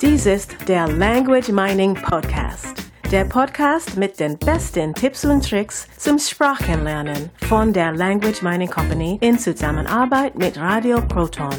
Dies ist der Language Mining Podcast. Der Podcast mit den besten Tipps und Tricks zum Sprachenlernen von der Language Mining Company in Zusammenarbeit mit Radio Proton.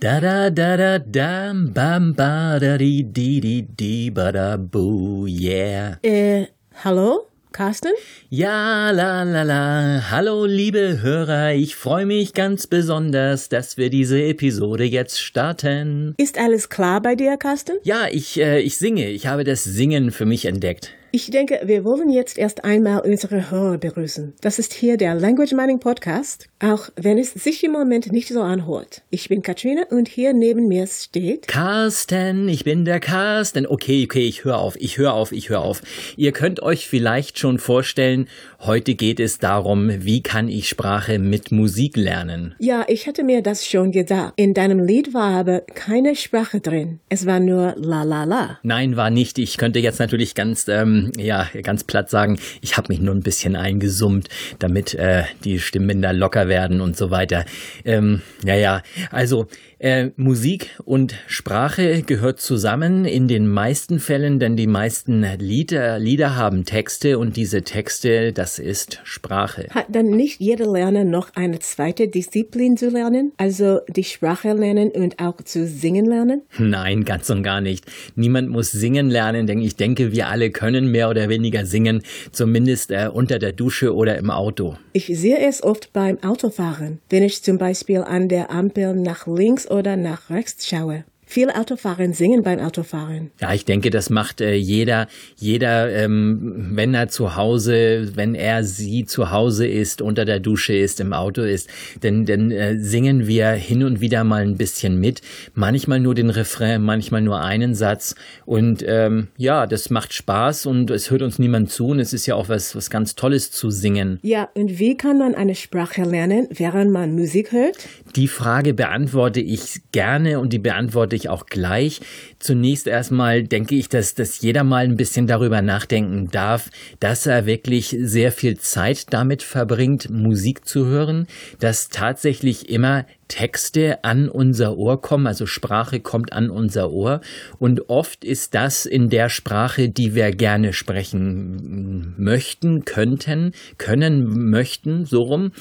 Da da da da dam bam ba da di di di di ba da boo yeah. Äh, hallo? Carsten? Ja, la la la. Hallo, liebe Hörer. Ich freue mich ganz besonders, dass wir diese Episode jetzt starten. Ist alles klar bei dir, Carsten? Ja, ich, äh, ich singe. Ich habe das Singen für mich entdeckt. Ich denke, wir wollen jetzt erst einmal unsere Hörer begrüßen. Das ist hier der Language Mining Podcast, auch wenn es sich im Moment nicht so anhört. Ich bin Katrina und hier neben mir steht Carsten, ich bin der Carsten. Okay, okay, ich höre auf, ich höre auf, ich höre auf. Ihr könnt euch vielleicht schon vorstellen, heute geht es darum, wie kann ich Sprache mit Musik lernen. Ja, ich hatte mir das schon gedacht. In deinem Lied war aber keine Sprache drin. Es war nur la la la. Nein, war nicht. Ich könnte jetzt natürlich ganz, ähm, ja, ganz platt sagen, ich habe mich nur ein bisschen eingesummt, damit äh, die Stimmen da locker werden und so weiter. Ähm, ja, ja, also äh, Musik und Sprache gehört zusammen in den meisten Fällen, denn die meisten Lieder, Lieder haben Texte und diese Texte, das ist Sprache. Hat dann nicht jeder Lerner noch eine zweite Disziplin zu lernen? Also die Sprache lernen und auch zu singen lernen? Nein, ganz und gar nicht. Niemand muss singen lernen, denn ich denke, wir alle können mehr oder weniger singen, zumindest äh, unter der Dusche oder im Auto. Ich sehe es oft beim Autofahren, wenn ich zum Beispiel an der Ampel nach links oder nach rechts schaue. Viele Autofahrer singen beim Autofahren. Ja, ich denke, das macht äh, jeder, jeder, ähm, wenn er zu Hause, wenn er sie zu Hause ist, unter der Dusche ist, im Auto ist, denn, denn äh, singen wir hin und wieder mal ein bisschen mit, manchmal nur den Refrain, manchmal nur einen Satz und ähm, ja, das macht Spaß und es hört uns niemand zu und es ist ja auch was, was ganz Tolles zu singen. Ja, und wie kann man eine Sprache lernen, während man Musik hört? Die Frage beantworte ich gerne und die beantworte ich auch gleich. Zunächst erstmal denke ich, dass, dass jeder mal ein bisschen darüber nachdenken darf, dass er wirklich sehr viel Zeit damit verbringt, Musik zu hören, dass tatsächlich immer Texte an unser Ohr kommen, also Sprache kommt an unser Ohr und oft ist das in der Sprache, die wir gerne sprechen möchten, könnten, können, möchten, so rum.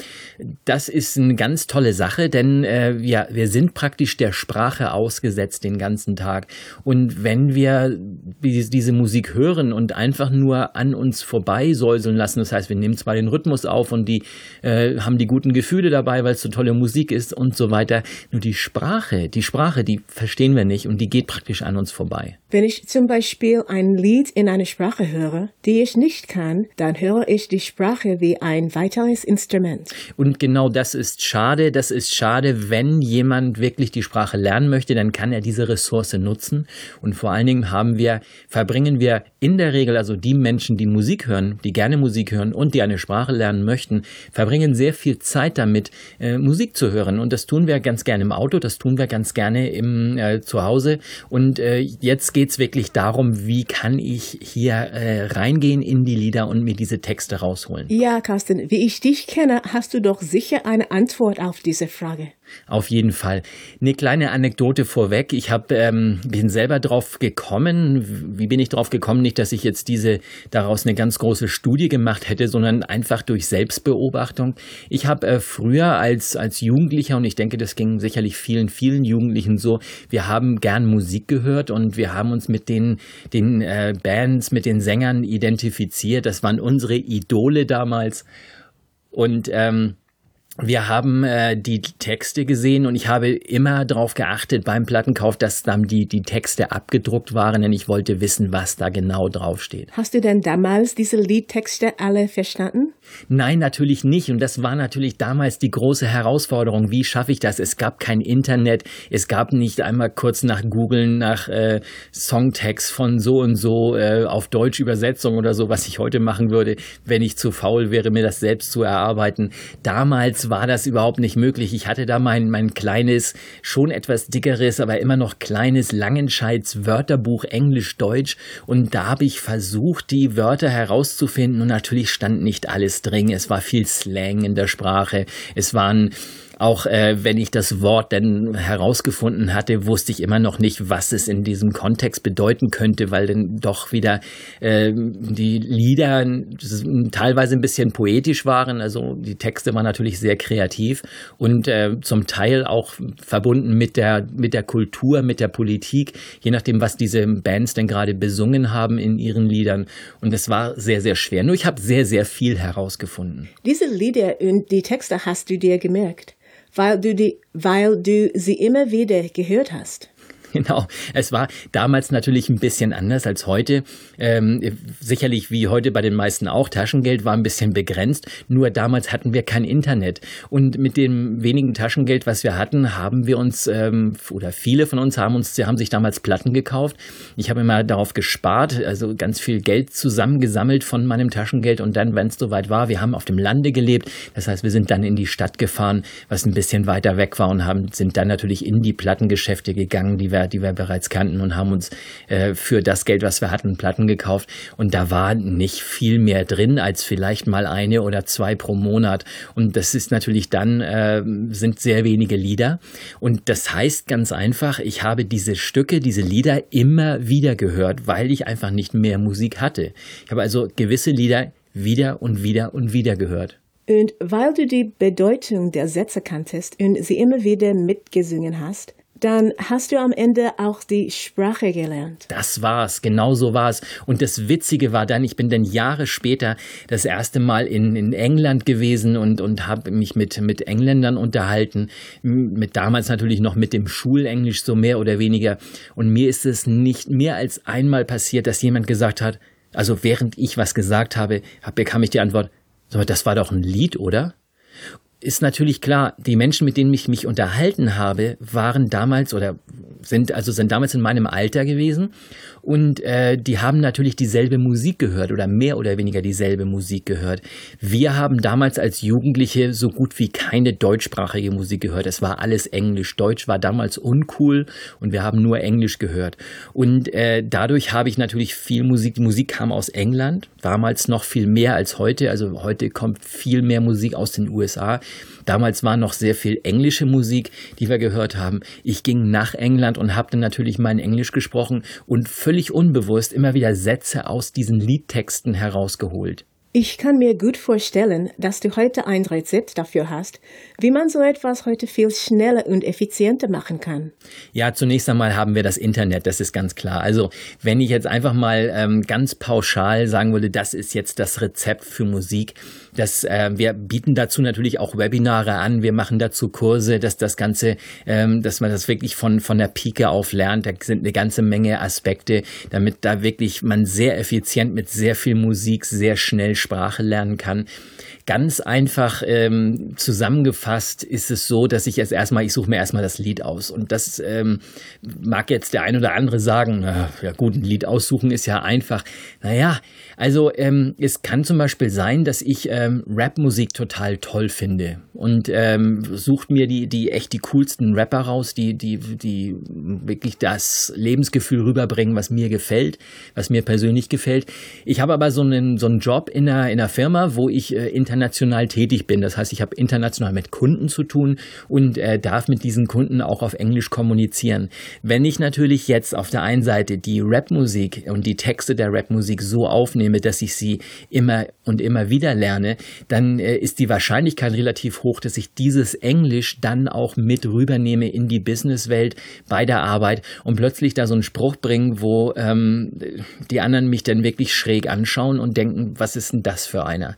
Das ist eine ganz tolle Sache, denn äh, ja, wir sind praktisch der Sprache ausgesetzt den ganzen Tag und wenn wir diese Musik hören und einfach nur an uns vorbei säuseln lassen, das heißt, wir nehmen zwar den Rhythmus auf und die äh, haben die guten Gefühle dabei, weil es so tolle Musik ist und so weiter. Nur die Sprache, die Sprache, die verstehen wir nicht und die geht praktisch an uns vorbei. Wenn ich zum Beispiel ein Lied in einer Sprache höre, die ich nicht kann, dann höre ich die Sprache wie ein weiteres Instrument. Und genau das ist schade. Das ist schade, wenn jemand wirklich die Sprache lernen möchte, dann kann er diese Ressource nutzen. Und vor allen Dingen haben wir, verbringen wir in der Regel, also die Menschen, die Musik hören, die gerne Musik hören und die eine Sprache lernen möchten, verbringen sehr viel Zeit damit, äh, Musik zu hören. Und das tun wir ganz gerne im Auto, das tun wir ganz gerne im äh, zu Hause. Und äh, jetzt geht es wirklich darum, wie kann ich hier äh, reingehen in die Lieder und mir diese Texte rausholen. Ja, Carsten, wie ich dich kenne, hast du doch sicher eine Antwort auf diese Frage. Auf jeden Fall. Eine kleine Anekdote vorweg. Ich hab, ähm, bin selber drauf gekommen. Wie bin ich drauf gekommen? Nicht, dass ich jetzt diese daraus eine ganz große Studie gemacht hätte, sondern einfach durch Selbstbeobachtung. Ich habe äh, früher als als Jugendlicher und ich denke, das ging sicherlich vielen vielen Jugendlichen so. Wir haben gern Musik gehört und wir haben uns mit den den äh, Bands, mit den Sängern identifiziert. Das waren unsere Idole damals und ähm, wir haben äh, die Texte gesehen und ich habe immer darauf geachtet beim Plattenkauf, dass dann die, die Texte abgedruckt waren, denn ich wollte wissen, was da genau draufsteht. Hast du denn damals diese Liedtexte alle verstanden? Nein, natürlich nicht. Und das war natürlich damals die große Herausforderung. Wie schaffe ich das? Es gab kein Internet. Es gab nicht einmal kurz nach Googeln nach äh, Songtext von so und so äh, auf Deutsch Übersetzung oder so, was ich heute machen würde, wenn ich zu faul wäre, mir das selbst zu erarbeiten. Damals war das überhaupt nicht möglich. Ich hatte da mein, mein kleines, schon etwas dickeres, aber immer noch kleines Langenscheids Wörterbuch Englisch-Deutsch. Und da habe ich versucht, die Wörter herauszufinden. Und natürlich stand nicht alles drin. Es war viel Slang in der Sprache. Es waren auch äh, wenn ich das Wort dann herausgefunden hatte, wusste ich immer noch nicht, was es in diesem Kontext bedeuten könnte, weil dann doch wieder äh, die Lieder teilweise ein bisschen poetisch waren. Also die Texte waren natürlich sehr kreativ und äh, zum Teil auch verbunden mit der, mit der Kultur, mit der Politik, je nachdem, was diese Bands denn gerade besungen haben in ihren Liedern. Und es war sehr, sehr schwer. Nur ich habe sehr, sehr viel herausgefunden. Diese Lieder und die Texte hast du dir gemerkt, weil du, die, weil du sie immer wieder gehört hast. Genau. Es war damals natürlich ein bisschen anders als heute. Ähm, sicherlich wie heute bei den meisten auch. Taschengeld war ein bisschen begrenzt. Nur damals hatten wir kein Internet. Und mit dem wenigen Taschengeld, was wir hatten, haben wir uns, ähm, oder viele von uns haben uns, sie haben sich damals Platten gekauft. Ich habe immer darauf gespart, also ganz viel Geld zusammengesammelt von meinem Taschengeld. Und dann, wenn es soweit war, wir haben auf dem Lande gelebt. Das heißt, wir sind dann in die Stadt gefahren, was ein bisschen weiter weg war und haben, sind dann natürlich in die Plattengeschäfte gegangen, die wir die wir bereits kannten und haben uns äh, für das Geld, was wir hatten, Platten gekauft. Und da war nicht viel mehr drin als vielleicht mal eine oder zwei pro Monat. Und das ist natürlich dann, äh, sind sehr wenige Lieder. Und das heißt ganz einfach, ich habe diese Stücke, diese Lieder immer wieder gehört, weil ich einfach nicht mehr Musik hatte. Ich habe also gewisse Lieder wieder und wieder und wieder gehört. Und weil du die Bedeutung der Sätze kanntest und sie immer wieder mitgesungen hast, dann hast du am Ende auch die Sprache gelernt. Das war's, genau so war's. Und das Witzige war dann, ich bin dann Jahre später das erste Mal in, in England gewesen und, und habe mich mit, mit Engländern unterhalten, mit damals natürlich noch mit dem Schulenglisch so mehr oder weniger. Und mir ist es nicht mehr als einmal passiert, dass jemand gesagt hat, also während ich was gesagt habe, bekam ich die Antwort, das war doch ein Lied, oder? Ist natürlich klar, die Menschen, mit denen ich mich unterhalten habe, waren damals oder sind also sind damals in meinem Alter gewesen und äh, die haben natürlich dieselbe Musik gehört oder mehr oder weniger dieselbe Musik gehört. Wir haben damals als Jugendliche so gut wie keine deutschsprachige Musik gehört. Es war alles Englisch. Deutsch war damals uncool und wir haben nur Englisch gehört. Und äh, dadurch habe ich natürlich viel Musik. Die Musik kam aus England, damals noch viel mehr als heute. Also heute kommt viel mehr Musik aus den USA. Damals war noch sehr viel englische Musik, die wir gehört haben. Ich ging nach England und habe dann natürlich mein Englisch gesprochen und völlig unbewusst immer wieder Sätze aus diesen Liedtexten herausgeholt. Ich kann mir gut vorstellen, dass du heute ein Rezept dafür hast, wie man so etwas heute viel schneller und effizienter machen kann. Ja, zunächst einmal haben wir das Internet, das ist ganz klar. Also wenn ich jetzt einfach mal ähm, ganz pauschal sagen würde, das ist jetzt das Rezept für Musik, das, äh, wir bieten dazu natürlich auch Webinare an, wir machen dazu Kurse, dass das Ganze, ähm, dass man das wirklich von, von der Pike auf lernt. Da sind eine ganze Menge Aspekte, damit da wirklich man sehr effizient mit sehr viel Musik sehr schnell Sprache lernen kann. Ganz einfach ähm, zusammengefasst ist es so, dass ich jetzt erstmal, ich suche mir erstmal das Lied aus. Und das ähm, mag jetzt der ein oder andere sagen, na, ja gut, ein Lied aussuchen ist ja einfach. Naja, also ähm, es kann zum Beispiel sein, dass ich ähm, Rapmusik total toll finde und ähm, sucht mir die, die echt die coolsten Rapper raus, die, die, die wirklich das Lebensgefühl rüberbringen, was mir gefällt, was mir persönlich gefällt. Ich habe aber so einen, so einen Job in einer, in einer Firma, wo ich äh, tätig bin. Das heißt, ich habe international mit Kunden zu tun und äh, darf mit diesen Kunden auch auf Englisch kommunizieren. Wenn ich natürlich jetzt auf der einen Seite die Rapmusik und die Texte der Rapmusik so aufnehme, dass ich sie immer und immer wieder lerne, dann äh, ist die Wahrscheinlichkeit relativ hoch, dass ich dieses Englisch dann auch mit rübernehme in die Businesswelt bei der Arbeit und plötzlich da so einen Spruch bringen, wo ähm, die anderen mich dann wirklich schräg anschauen und denken, was ist denn das für einer?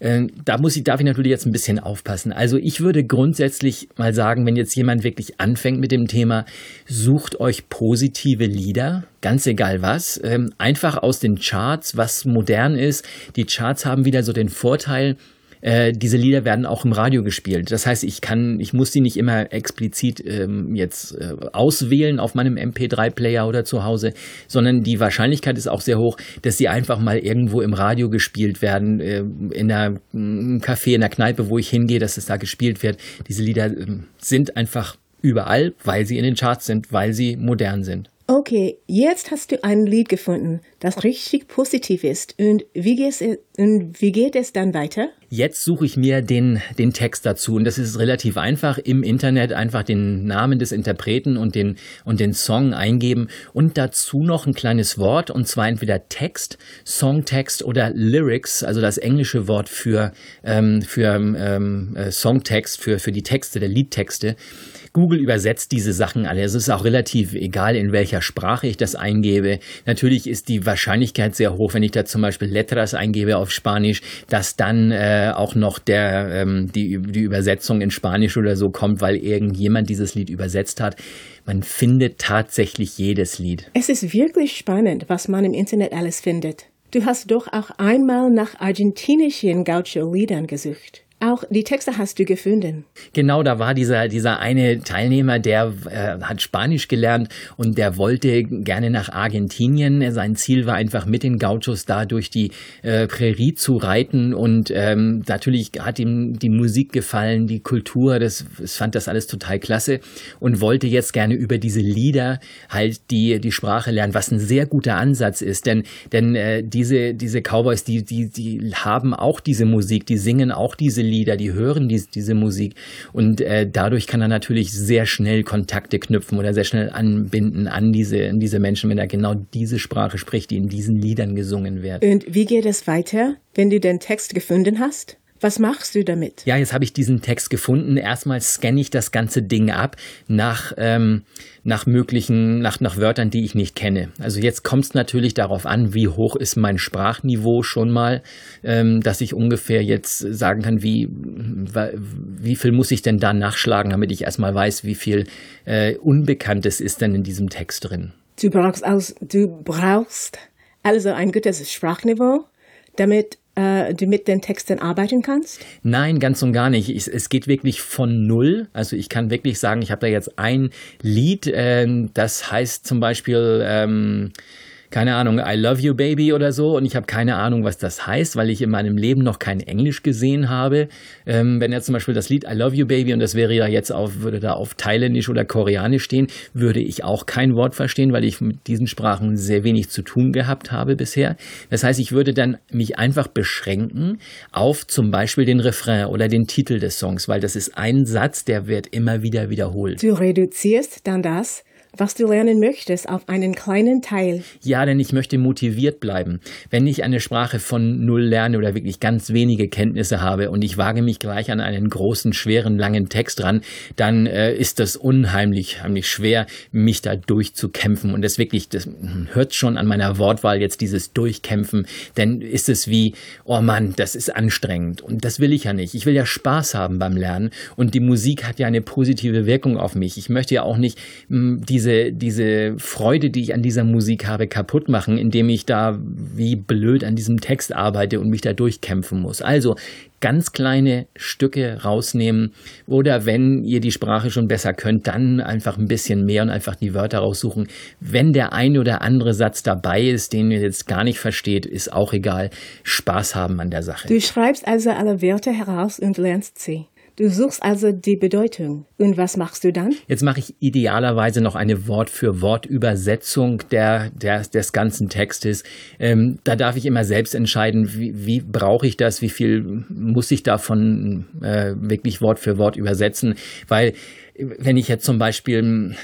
Äh, da muss ich, darf ich natürlich jetzt ein bisschen aufpassen. Also ich würde grundsätzlich mal sagen, wenn jetzt jemand wirklich anfängt mit dem Thema, sucht euch positive Lieder, ganz egal was, ähm, einfach aus den Charts, was modern ist. Die Charts haben wieder so den Vorteil, äh, diese Lieder werden auch im Radio gespielt. Das heißt, ich kann, ich muss sie nicht immer explizit ähm, jetzt äh, auswählen auf meinem MP3-Player oder zu Hause, sondern die Wahrscheinlichkeit ist auch sehr hoch, dass sie einfach mal irgendwo im Radio gespielt werden, äh, in einer, einem Café, in der Kneipe, wo ich hingehe, dass es da gespielt wird. Diese Lieder äh, sind einfach überall, weil sie in den Charts sind, weil sie modern sind. Okay, jetzt hast du ein Lied gefunden, das richtig positiv ist. Und wie, geht es, und wie geht es dann weiter? Jetzt suche ich mir den, den Text dazu und das ist relativ einfach. Im Internet einfach den Namen des Interpreten und den, und den Song eingeben und dazu noch ein kleines Wort und zwar entweder Text, Songtext oder Lyrics, also das englische Wort für, ähm, für ähm, äh, Songtext, für, für die Texte, der Liedtexte. Google übersetzt diese Sachen alle. Es ist auch relativ egal, in welcher Sprache ich das eingebe. Natürlich ist die Wahrscheinlichkeit sehr hoch, wenn ich da zum Beispiel Letras eingebe auf Spanisch, dass dann äh, auch noch der, ähm, die, die Übersetzung in Spanisch oder so kommt, weil irgendjemand dieses Lied übersetzt hat. Man findet tatsächlich jedes Lied. Es ist wirklich spannend, was man im Internet alles findet. Du hast doch auch einmal nach argentinischen Gaucho-Liedern gesucht. Auch die Texte hast du gefunden. Genau, da war dieser, dieser eine Teilnehmer, der äh, hat Spanisch gelernt und der wollte gerne nach Argentinien. Sein Ziel war einfach mit den Gauchos da durch die äh, Prärie zu reiten und ähm, natürlich hat ihm die Musik gefallen, die Kultur, das, das fand das alles total klasse und wollte jetzt gerne über diese Lieder halt die, die Sprache lernen, was ein sehr guter Ansatz ist, denn, denn äh, diese, diese Cowboys, die, die, die haben auch diese Musik, die singen auch diese Lieder, die hören dies, diese Musik und äh, dadurch kann er natürlich sehr schnell Kontakte knüpfen oder sehr schnell anbinden an diese, an diese Menschen, wenn er genau diese Sprache spricht, die in diesen Liedern gesungen wird. Und wie geht es weiter, wenn du den Text gefunden hast? Was machst du damit? Ja, jetzt habe ich diesen Text gefunden. Erstmal scanne ich das ganze Ding ab nach, ähm, nach möglichen, nach, nach Wörtern, die ich nicht kenne. Also jetzt kommt es natürlich darauf an, wie hoch ist mein Sprachniveau schon mal, ähm, dass ich ungefähr jetzt sagen kann, wie, wie viel muss ich denn da nachschlagen, damit ich erstmal weiß, wie viel äh, Unbekanntes ist denn in diesem Text drin. Du brauchst, also, du brauchst also ein gutes Sprachniveau, damit äh, du mit den Texten arbeiten kannst? Nein, ganz und gar nicht. Ich, es geht wirklich von null. Also ich kann wirklich sagen, ich habe da jetzt ein Lied, äh, das heißt zum Beispiel ähm, keine Ahnung, I love you baby oder so und ich habe keine Ahnung, was das heißt, weil ich in meinem Leben noch kein Englisch gesehen habe. Ähm, wenn jetzt zum Beispiel das Lied I love you baby und das wäre ja jetzt auf, würde da auf Thailändisch oder Koreanisch stehen, würde ich auch kein Wort verstehen, weil ich mit diesen Sprachen sehr wenig zu tun gehabt habe bisher. Das heißt, ich würde dann mich einfach beschränken auf zum Beispiel den Refrain oder den Titel des Songs, weil das ist ein Satz, der wird immer wieder wiederholt. Du reduzierst dann das was du lernen möchtest, auf einen kleinen Teil. Ja, denn ich möchte motiviert bleiben. Wenn ich eine Sprache von null lerne oder wirklich ganz wenige Kenntnisse habe und ich wage mich gleich an einen großen, schweren, langen Text ran, dann äh, ist das unheimlich, heimlich schwer, mich da durchzukämpfen. Und das wirklich, das hört schon an meiner Wortwahl jetzt dieses Durchkämpfen, denn ist es wie, oh Mann, das ist anstrengend. Und das will ich ja nicht. Ich will ja Spaß haben beim Lernen. Und die Musik hat ja eine positive Wirkung auf mich. Ich möchte ja auch nicht mh, hm, diese diese, diese Freude, die ich an dieser Musik habe, kaputt machen, indem ich da wie blöd an diesem Text arbeite und mich da durchkämpfen muss. Also ganz kleine Stücke rausnehmen oder wenn ihr die Sprache schon besser könnt, dann einfach ein bisschen mehr und einfach die Wörter raussuchen. Wenn der ein oder andere Satz dabei ist, den ihr jetzt gar nicht versteht, ist auch egal. Spaß haben an der Sache. Du schreibst also alle Wörter heraus und lernst sie. Du suchst also die Bedeutung. Und was machst du dann? Jetzt mache ich idealerweise noch eine Wort-für-Wort-Übersetzung der, der, des ganzen Textes. Ähm, da darf ich immer selbst entscheiden, wie, wie brauche ich das, wie viel muss ich davon äh, wirklich Wort für Wort übersetzen, weil wenn ich jetzt zum Beispiel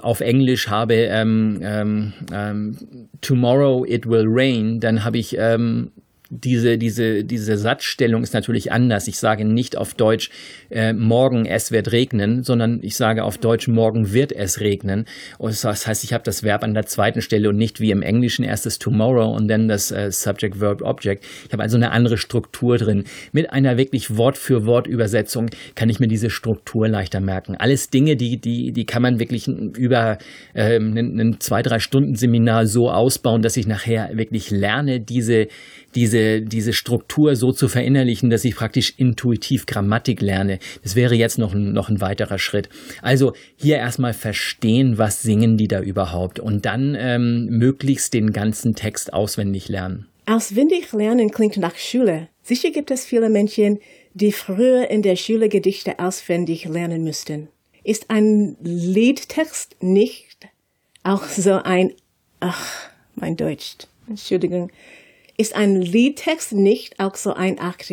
auf Englisch habe ähm, ähm, ähm Tomorrow it will rain, dann habe ich ähm, diese, diese, diese Satzstellung ist natürlich anders. Ich sage nicht auf Deutsch, äh, morgen es wird regnen, sondern ich sage auf Deutsch, morgen wird es regnen. Und das heißt, ich habe das Verb an der zweiten Stelle und nicht wie im Englischen erst das tomorrow und dann das äh, Subject, Verb, Object. Ich habe also eine andere Struktur drin. Mit einer wirklich Wort für Wort Übersetzung kann ich mir diese Struktur leichter merken. Alles Dinge, die, die, die kann man wirklich über äh, ein, zwei, drei Stunden Seminar so ausbauen, dass ich nachher wirklich lerne, diese, diese, diese Struktur so zu verinnerlichen, dass ich praktisch intuitiv Grammatik lerne. Das wäre jetzt noch ein, noch ein weiterer Schritt. Also hier erstmal verstehen, was singen die da überhaupt und dann ähm, möglichst den ganzen Text auswendig lernen. Auswendig lernen klingt nach Schule. Sicher gibt es viele Menschen, die früher in der Schule Gedichte auswendig lernen müssten. Ist ein Liedtext nicht auch so ein, ach, mein Deutsch, Entschuldigung. Ist ein Liedtext nicht auch so ein Akt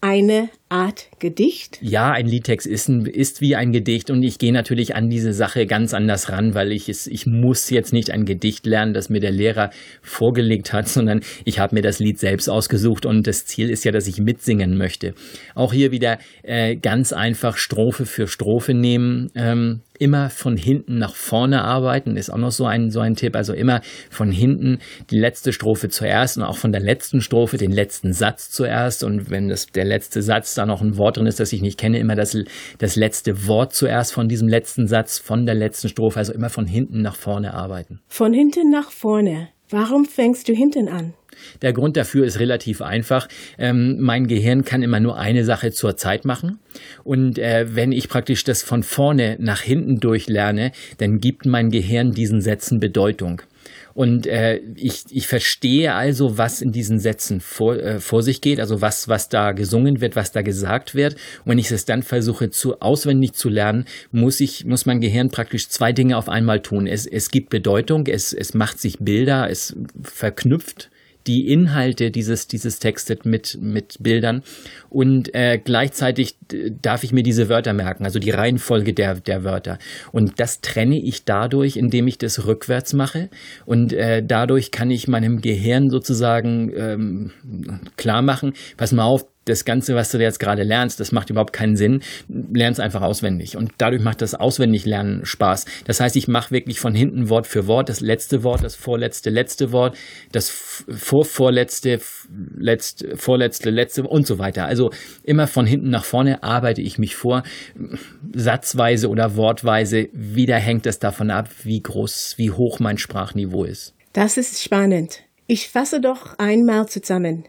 eine Art Gedicht? Ja, ein Liedtext ist, ist wie ein Gedicht und ich gehe natürlich an diese Sache ganz anders ran, weil ich es, ich muss jetzt nicht ein Gedicht lernen, das mir der Lehrer vorgelegt hat, sondern ich habe mir das Lied selbst ausgesucht und das Ziel ist ja, dass ich mitsingen möchte. Auch hier wieder äh, ganz einfach Strophe für Strophe nehmen. Ähm, immer von hinten nach vorne arbeiten, ist auch noch so ein, so ein Tipp. Also immer von hinten die letzte Strophe zuerst und auch von der letzten Strophe den letzten Satz zuerst. Und wenn das der letzte Satz da noch ein Wort drin ist, das ich nicht kenne, immer das, das letzte Wort zuerst von diesem letzten Satz, von der letzten Strophe. Also immer von hinten nach vorne arbeiten. Von hinten nach vorne. Warum fängst du hinten an? Der Grund dafür ist relativ einfach. Ähm, mein Gehirn kann immer nur eine Sache zur Zeit machen. Und äh, wenn ich praktisch das von vorne nach hinten durchlerne, dann gibt mein Gehirn diesen Sätzen Bedeutung. Und äh, ich, ich verstehe also, was in diesen Sätzen vor, äh, vor sich geht, also was, was da gesungen wird, was da gesagt wird. Und wenn ich es dann versuche, zu, auswendig zu lernen, muss ich, muss mein Gehirn praktisch zwei Dinge auf einmal tun. Es, es gibt Bedeutung, es, es macht sich Bilder, es verknüpft die Inhalte dieses, dieses Textes mit, mit Bildern und äh, gleichzeitig darf ich mir diese Wörter merken, also die Reihenfolge der, der Wörter. Und das trenne ich dadurch, indem ich das rückwärts mache und äh, dadurch kann ich meinem Gehirn sozusagen ähm, klar machen, pass mal auf, das Ganze, was du jetzt gerade lernst, das macht überhaupt keinen Sinn. Lernst einfach auswendig. Und dadurch macht das Auswendiglernen Spaß. Das heißt, ich mache wirklich von hinten Wort für Wort, das letzte Wort, das vorletzte, letzte Wort, das vorvorletzte, letzte, vorletzte, letzte und so weiter. Also immer von hinten nach vorne arbeite ich mich vor. Satzweise oder wortweise. Wieder hängt es davon ab, wie groß, wie hoch mein Sprachniveau ist. Das ist spannend. Ich fasse doch einmal zusammen.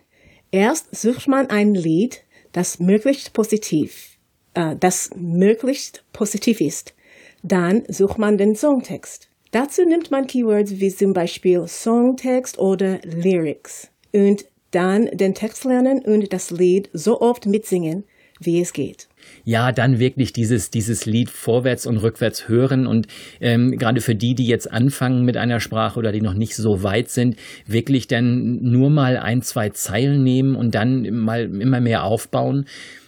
Erst sucht man ein Lied, das möglichst positiv, äh, das möglichst positiv ist. Dann sucht man den Songtext. Dazu nimmt man Keywords wie zum Beispiel Songtext oder Lyrics und dann den Text lernen und das Lied so oft mitsingen, wie es geht ja, dann wirklich dieses, dieses Lied vorwärts und rückwärts hören und ähm, gerade für die, die jetzt anfangen mit einer Sprache oder die noch nicht so weit sind, wirklich dann nur mal ein, zwei Zeilen nehmen und dann mal immer mehr aufbauen.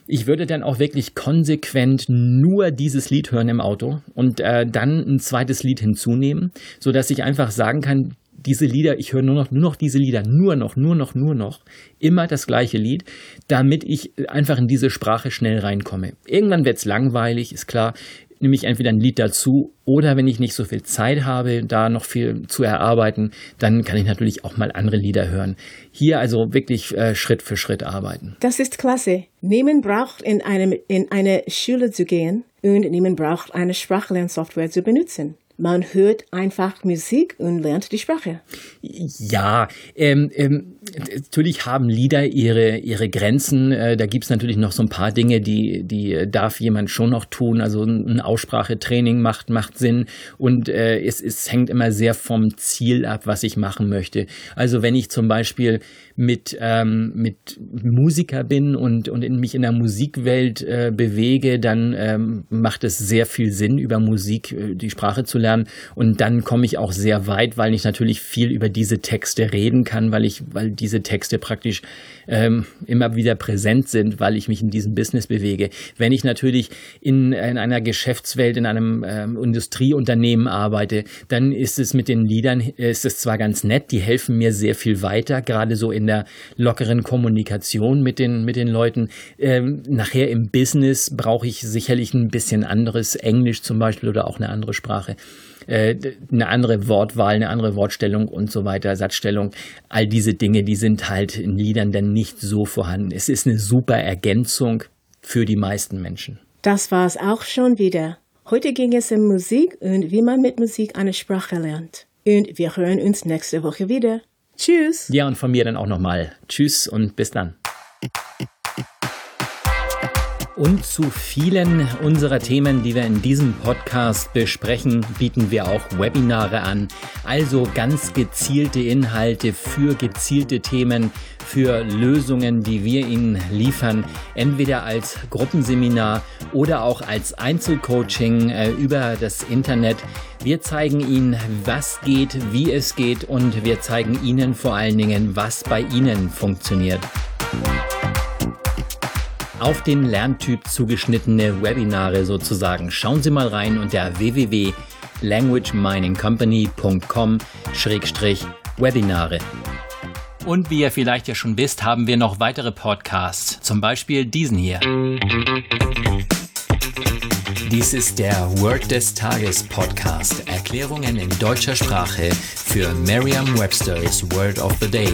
Ich würde dann auch wirklich konsequent nur dieses Lied hören im Auto und äh, dann ein zweites Lied hinzunehmen, so dass ich einfach sagen kann, diese Lieder, ich höre nur noch, nur noch diese Lieder, nur noch, nur noch, nur noch, immer das gleiche Lied, damit ich einfach in diese Sprache schnell reinkomme. Irgendwann wird es langweilig, ist klar, nehme ich entweder ein Lied dazu oder wenn ich nicht so viel Zeit habe, da noch viel zu erarbeiten, dann kann ich natürlich auch mal andere Lieder hören. Hier also wirklich äh, Schritt für Schritt arbeiten. Das ist klasse. Niemand braucht in, einem, in eine Schule zu gehen und niemand braucht eine Sprachlernsoftware zu benutzen man hört einfach Musik und lernt die Sprache. Ja, ähm, ähm, natürlich haben Lieder ihre, ihre Grenzen. Äh, da gibt's natürlich noch so ein paar Dinge, die, die darf jemand schon noch tun. Also ein Aussprachetraining macht, macht Sinn und äh, es, es hängt immer sehr vom Ziel ab, was ich machen möchte. Also wenn ich zum Beispiel mit, ähm, mit Musiker bin und, und in mich in der Musikwelt äh, bewege, dann ähm, macht es sehr viel Sinn, über Musik äh, die Sprache zu lernen. Und dann komme ich auch sehr weit, weil ich natürlich viel über diese Texte reden kann, weil ich, weil diese Texte praktisch ähm, immer wieder präsent sind, weil ich mich in diesem Business bewege. Wenn ich natürlich in, in einer Geschäftswelt, in einem ähm, Industrieunternehmen arbeite, dann ist es mit den Liedern, ist es zwar ganz nett, die helfen mir sehr viel weiter, gerade so in der lockeren Kommunikation mit den, mit den Leuten. Ähm, nachher im Business brauche ich sicherlich ein bisschen anderes Englisch zum Beispiel oder auch eine andere Sprache äh, eine andere Wortwahl, eine andere Wortstellung und so weiter, Satzstellung. All diese Dinge, die sind halt in Liedern dann nicht so vorhanden. Es ist eine super Ergänzung für die meisten Menschen. Das war es auch schon wieder. Heute ging es um Musik und wie man mit Musik eine Sprache lernt. Und wir hören uns nächste Woche wieder. Tschüss. Ja, und von mir dann auch nochmal. Tschüss und bis dann. Und zu vielen unserer Themen, die wir in diesem Podcast besprechen, bieten wir auch Webinare an. Also ganz gezielte Inhalte für gezielte Themen, für Lösungen, die wir Ihnen liefern, entweder als Gruppenseminar oder auch als Einzelcoaching äh, über das Internet. Wir zeigen Ihnen, was geht, wie es geht und wir zeigen Ihnen vor allen Dingen, was bei Ihnen funktioniert auf den Lerntyp zugeschnittene Webinare sozusagen. Schauen Sie mal rein unter www.languageminingcompany.com-webinare. Und wie ihr vielleicht ja schon wisst, haben wir noch weitere Podcasts, zum Beispiel diesen hier. Dies ist der Word des Tages Podcast. Erklärungen in deutscher Sprache für Merriam-Webster's Word of the Day.